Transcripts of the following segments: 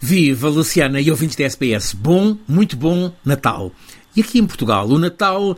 Viva Luciana e ouvintes da SPS. Bom, muito bom Natal. E aqui em Portugal, o Natal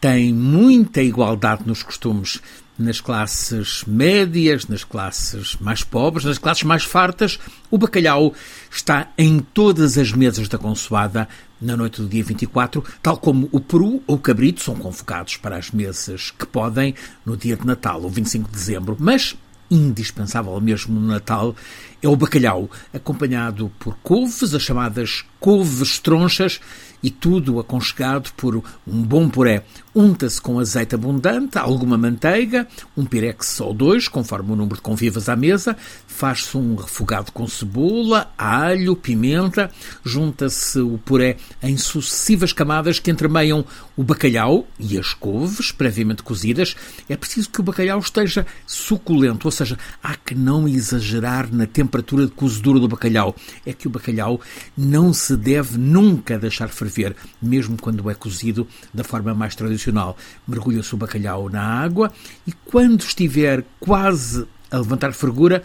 tem muita igualdade nos costumes. Nas classes médias, nas classes mais pobres, nas classes mais fartas, o bacalhau está em todas as mesas da consoada na noite do dia 24, tal como o peru ou o cabrito são convocados para as mesas que podem no dia de Natal, o 25 de dezembro. Mas indispensável mesmo no Natal é o bacalhau, acompanhado por couves, as chamadas couves tronchas, e tudo aconchegado por um bom puré. Unta-se com azeite abundante, alguma manteiga, um pirex ou dois, conforme o número de convivas à mesa, faz-se um refogado com cebola, alho, pimenta, junta-se o puré em sucessivas camadas que entremeiam o bacalhau e as couves, previamente cozidas. É preciso que o bacalhau esteja suculento, ou seja, há que não exagerar na temperatura de cozedura do bacalhau. É que o bacalhau não se deve nunca deixar ferver, mesmo quando é cozido da forma mais tradicional. Mergulha-se o bacalhau na água e quando estiver quase a levantar fervura,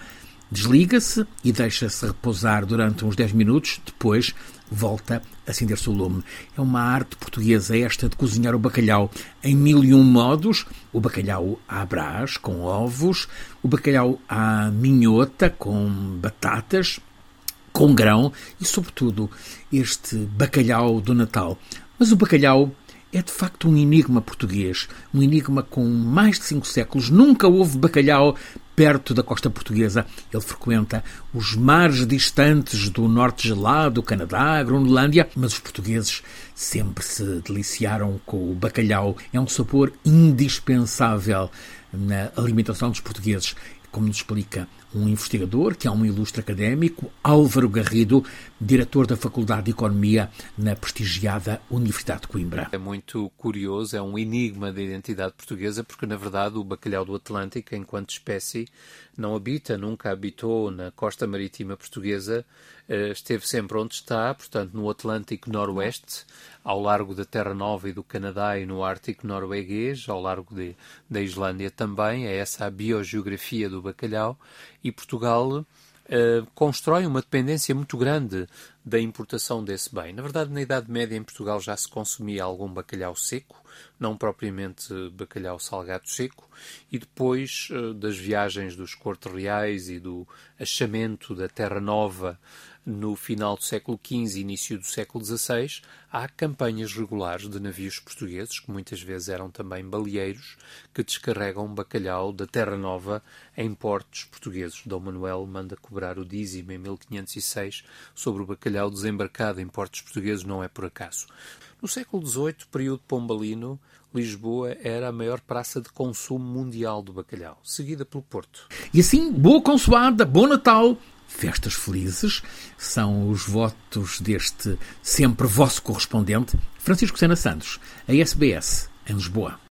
desliga-se e deixa-se repousar durante uns 10 minutos, depois volta a acender-se o lume. É uma arte portuguesa esta de cozinhar o bacalhau em mil e um modos. O bacalhau à brás, com ovos, o bacalhau à minhota, com batatas, com grão e, sobretudo, este bacalhau do Natal. Mas o bacalhau é de facto um enigma português, um enigma com mais de cinco séculos. Nunca houve bacalhau perto da costa portuguesa. Ele frequenta os mares distantes do norte gelado, Canadá, Groenlândia, mas os portugueses sempre se deliciaram com o bacalhau. É um sabor indispensável na alimentação dos portugueses como nos explica um investigador, que é um ilustre académico, Álvaro Garrido, diretor da Faculdade de Economia na prestigiada Universidade de Coimbra. É muito curioso, é um enigma da identidade portuguesa, porque na verdade o bacalhau do Atlântico, enquanto espécie, não habita, nunca habitou na costa marítima portuguesa, eh, esteve sempre onde está, portanto no Atlântico Noroeste, ao largo da Terra Nova e do Canadá e no Ártico norueguês, ao largo de, da Islândia também, é essa a biogeografia do bacalhau, e Portugal Uh, constrói uma dependência muito grande da importação desse bem. Na verdade, na Idade Média em Portugal já se consumia algum bacalhau seco, não propriamente bacalhau salgado seco, e depois uh, das viagens dos cortes reais e do achamento da Terra Nova no final do século XV e início do século XVI, há campanhas regulares de navios portugueses, que muitas vezes eram também baleeiros, que descarregam bacalhau da Terra Nova em portos portugueses. Dom Manuel manda cobrar o dízimo em 1506 sobre o bacalhau desembarcado em portos portugueses, não é por acaso. No século XVIII, período pombalino, Lisboa era a maior praça de consumo mundial do bacalhau, seguida pelo Porto. E assim, boa consoada, bom Natal festas felizes são os votos deste sempre vosso correspondente, Francisco Sena Santos, a SBS, em Lisboa.